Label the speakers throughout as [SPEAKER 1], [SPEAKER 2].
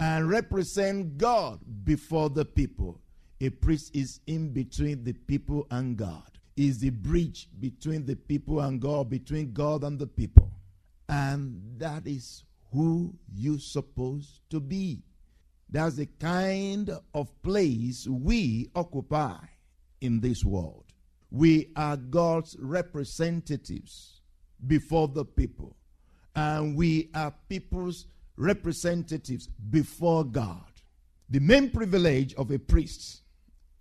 [SPEAKER 1] and represent God before the people. A priest is in between the people and God. Is the bridge between the people and God, between God and the people. And that is who you're supposed to be. That's the kind of place we occupy in this world. We are God's representatives before the people, and we are people's representatives before God. The main privilege of a priest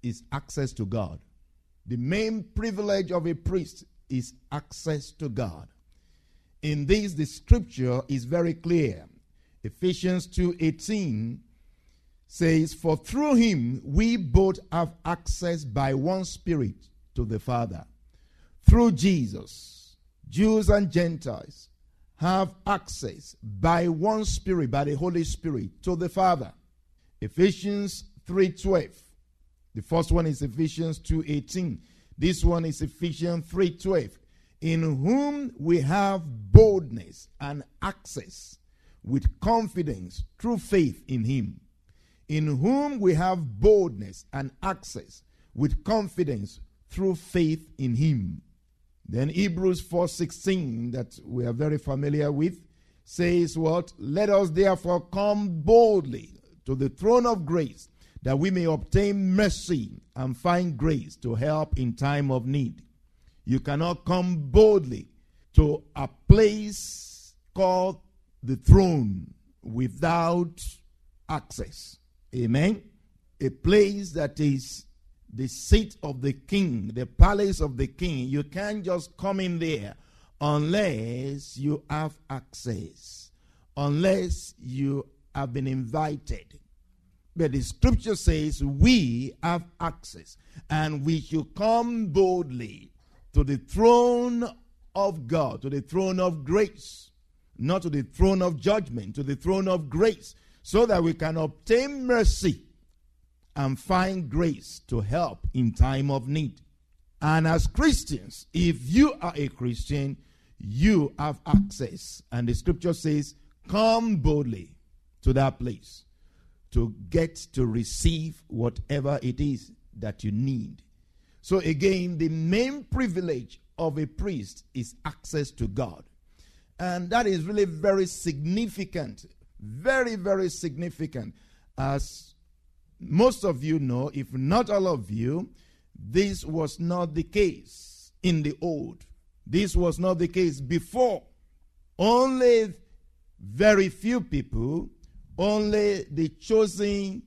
[SPEAKER 1] is access to God. The main privilege of a priest is access to God. In this, the scripture is very clear. Ephesians 2:18 says, For through him we both have access by one spirit to the Father. Through Jesus, Jews and Gentiles have access by one spirit, by the Holy Spirit, to the Father. Ephesians 3:12. The first one is Ephesians 2:18. This one is Ephesians 3:12. In whom we have boldness and access with confidence through faith in him in whom we have boldness and access with confidence through faith in him. Then Hebrews 4:16 that we are very familiar with says what? Let us therefore come boldly to the throne of grace that we may obtain mercy and find grace to help in time of need. You cannot come boldly to a place called the throne without access. Amen. A place that is the seat of the king, the palace of the king. You can't just come in there unless you have access, unless you have been invited. But the scripture says we have access and we should come boldly to the throne of God, to the throne of grace, not to the throne of judgment, to the throne of grace so that we can obtain mercy and find grace to help in time of need. And as Christians, if you are a Christian, you have access. And the scripture says, come boldly to that place to get to receive whatever it is that you need. So, again, the main privilege of a priest is access to God. And that is really very significant very, very significant. As most of you know, if not all of you, this was not the case in the old. This was not the case before. Only very few people, only the chosen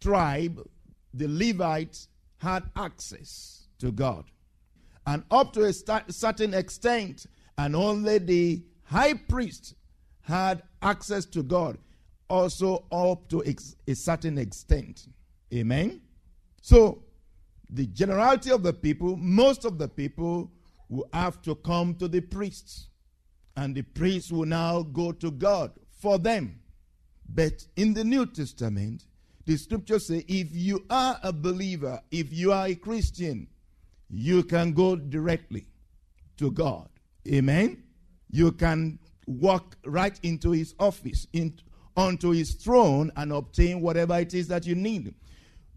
[SPEAKER 1] tribe, the Levites, had access to God. And up to a certain extent, and only the high priest had access to God also up to ex- a certain extent. Amen? So, the generality of the people, most of the people, will have to come to the priests. And the priests will now go to God for them. But in the New Testament, the scriptures say if you are a believer, if you are a Christian, you can go directly to God. Amen. You can walk right into his office, in, onto his throne, and obtain whatever it is that you need.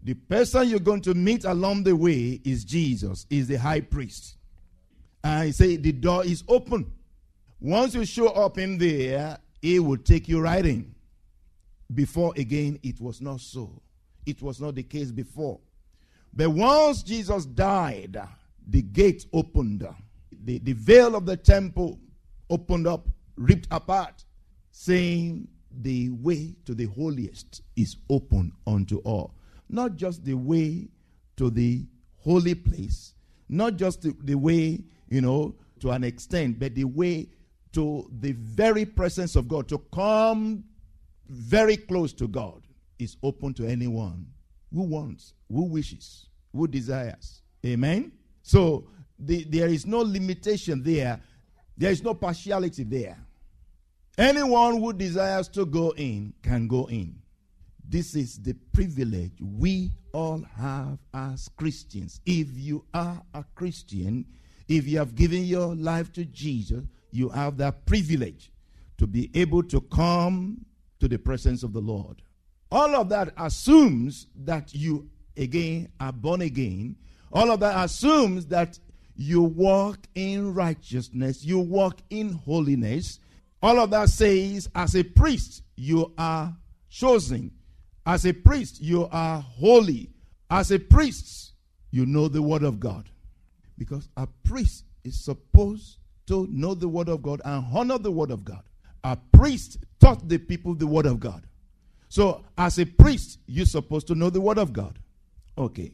[SPEAKER 1] The person you're going to meet along the way is Jesus, is the high priest. And he say the door is open. Once you show up in there, he will take you right in. Before again, it was not so. It was not the case before. But once Jesus died, the gate opened. The, the veil of the temple opened up, ripped apart, saying, The way to the holiest is open unto all. Not just the way to the holy place, not just the, the way, you know, to an extent, but the way to the very presence of God, to come very close to God, is open to anyone who wants, who wishes, who desires. Amen? So the, there is no limitation there, there is no partiality there. Anyone who desires to go in can go in. This is the privilege we all have as Christians. If you are a Christian, if you have given your life to Jesus, you have that privilege to be able to come to the presence of the Lord. All of that assumes that you again are born again. All of that assumes that you walk in righteousness, you walk in holiness. All of that says, as a priest, you are chosen. As a priest, you are holy. As a priest, you know the word of God. Because a priest is supposed to know the word of God and honor the word of God. A priest taught the people the word of God. So, as a priest, you're supposed to know the word of God. Okay.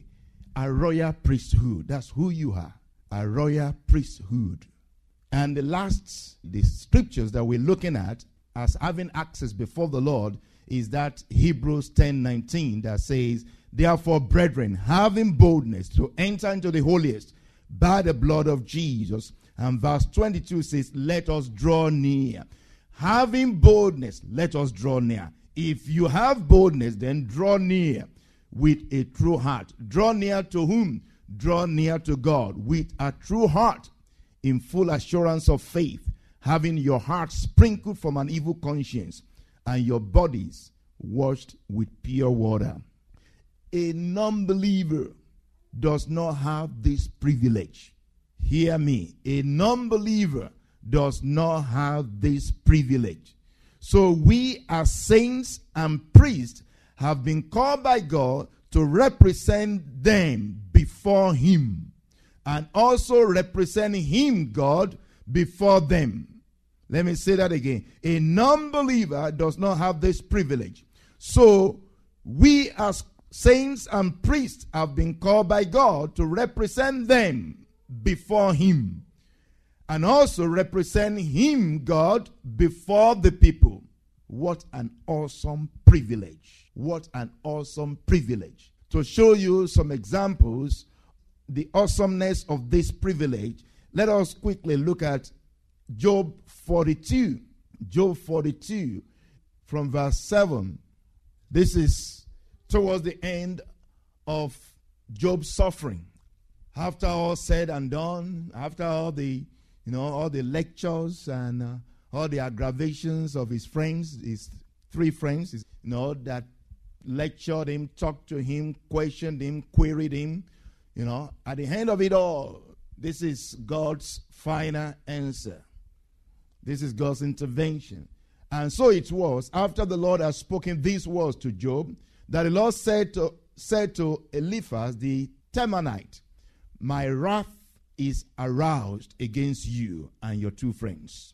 [SPEAKER 1] A royal priesthood. That's who you are. A royal priesthood. And the last, the scriptures that we're looking at as having access before the Lord is that Hebrews 10 19 that says, Therefore, brethren, having boldness to enter into the holiest by the blood of Jesus. And verse 22 says, Let us draw near. Having boldness, let us draw near. If you have boldness, then draw near with a true heart. Draw near to whom? Draw near to God with a true heart, in full assurance of faith, having your heart sprinkled from an evil conscience and your bodies washed with pure water. A non believer does not have this privilege. Hear me. A non believer does not have this privilege. So we, as saints and priests, have been called by God to represent them before Him and also represent Him, God, before them. Let me say that again. A non believer does not have this privilege. So we, as saints and priests have been called by God to represent them before Him and also represent Him, God, before the people. What an awesome privilege! What an awesome privilege. To show you some examples, the awesomeness of this privilege, let us quickly look at Job 42. Job 42 from verse 7. This is towards the end of Job's suffering. After all said and done, after all the, you know, all the lectures and uh, all the aggravations of his friends, his three friends, you know, that lectured him, talked to him, questioned him, queried him, you know, at the end of it all, this is God's final answer. This is God's intervention. And so it was, after the Lord had spoken these words to Job, that the Lord said to, said to Eliphaz the Temanite, My wrath is aroused against you and your two friends.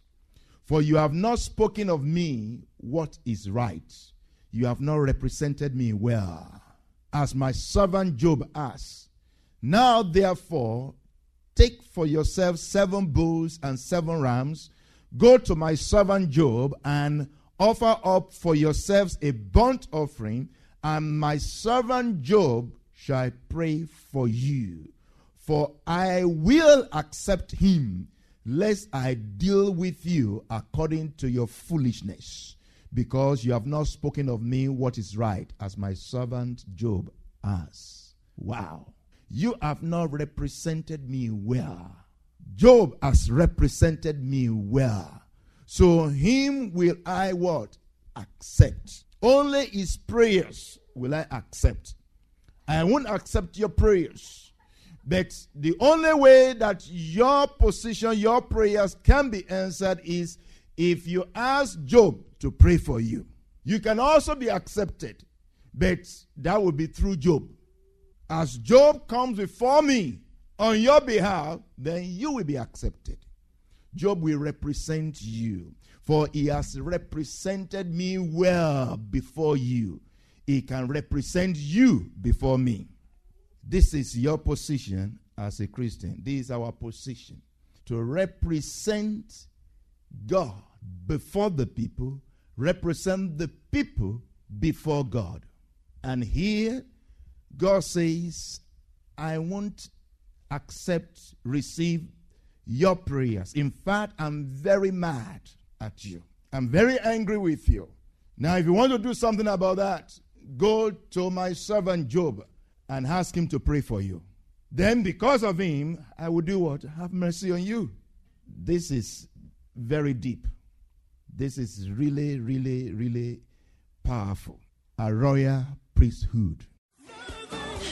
[SPEAKER 1] For you have not spoken of me what is right. You have not represented me well, as my servant Job asked. Now, therefore, take for yourself seven bulls and seven rams. Go to my servant Job and offer up for yourselves a burnt offering and my servant Job shall pray for you. For I will accept him, lest I deal with you according to your foolishness. because you have not spoken of me what is right, as my servant Job has. Wow. You have not represented me well. Job has represented me well. So him will I what? Accept. Only his prayers will I accept. I won't accept your prayers. But the only way that your position, your prayers can be answered is if you ask Job to pray for you. You can also be accepted, but that will be through Job. As Job comes before me on your behalf, then you will be accepted. Job will represent you, for he has represented me well before you. He can represent you before me. This is your position as a Christian. This is our position to represent God before the people, represent the people before God. And here, God says, I won't accept, receive your prayers. In fact, I'm very mad at you. I'm very angry with you. Now, if you want to do something about that, go to my servant Job and ask him to pray for you. Then, because of him, I will do what? Have mercy on you. This is very deep. This is really, really, really powerful. A royal priesthood.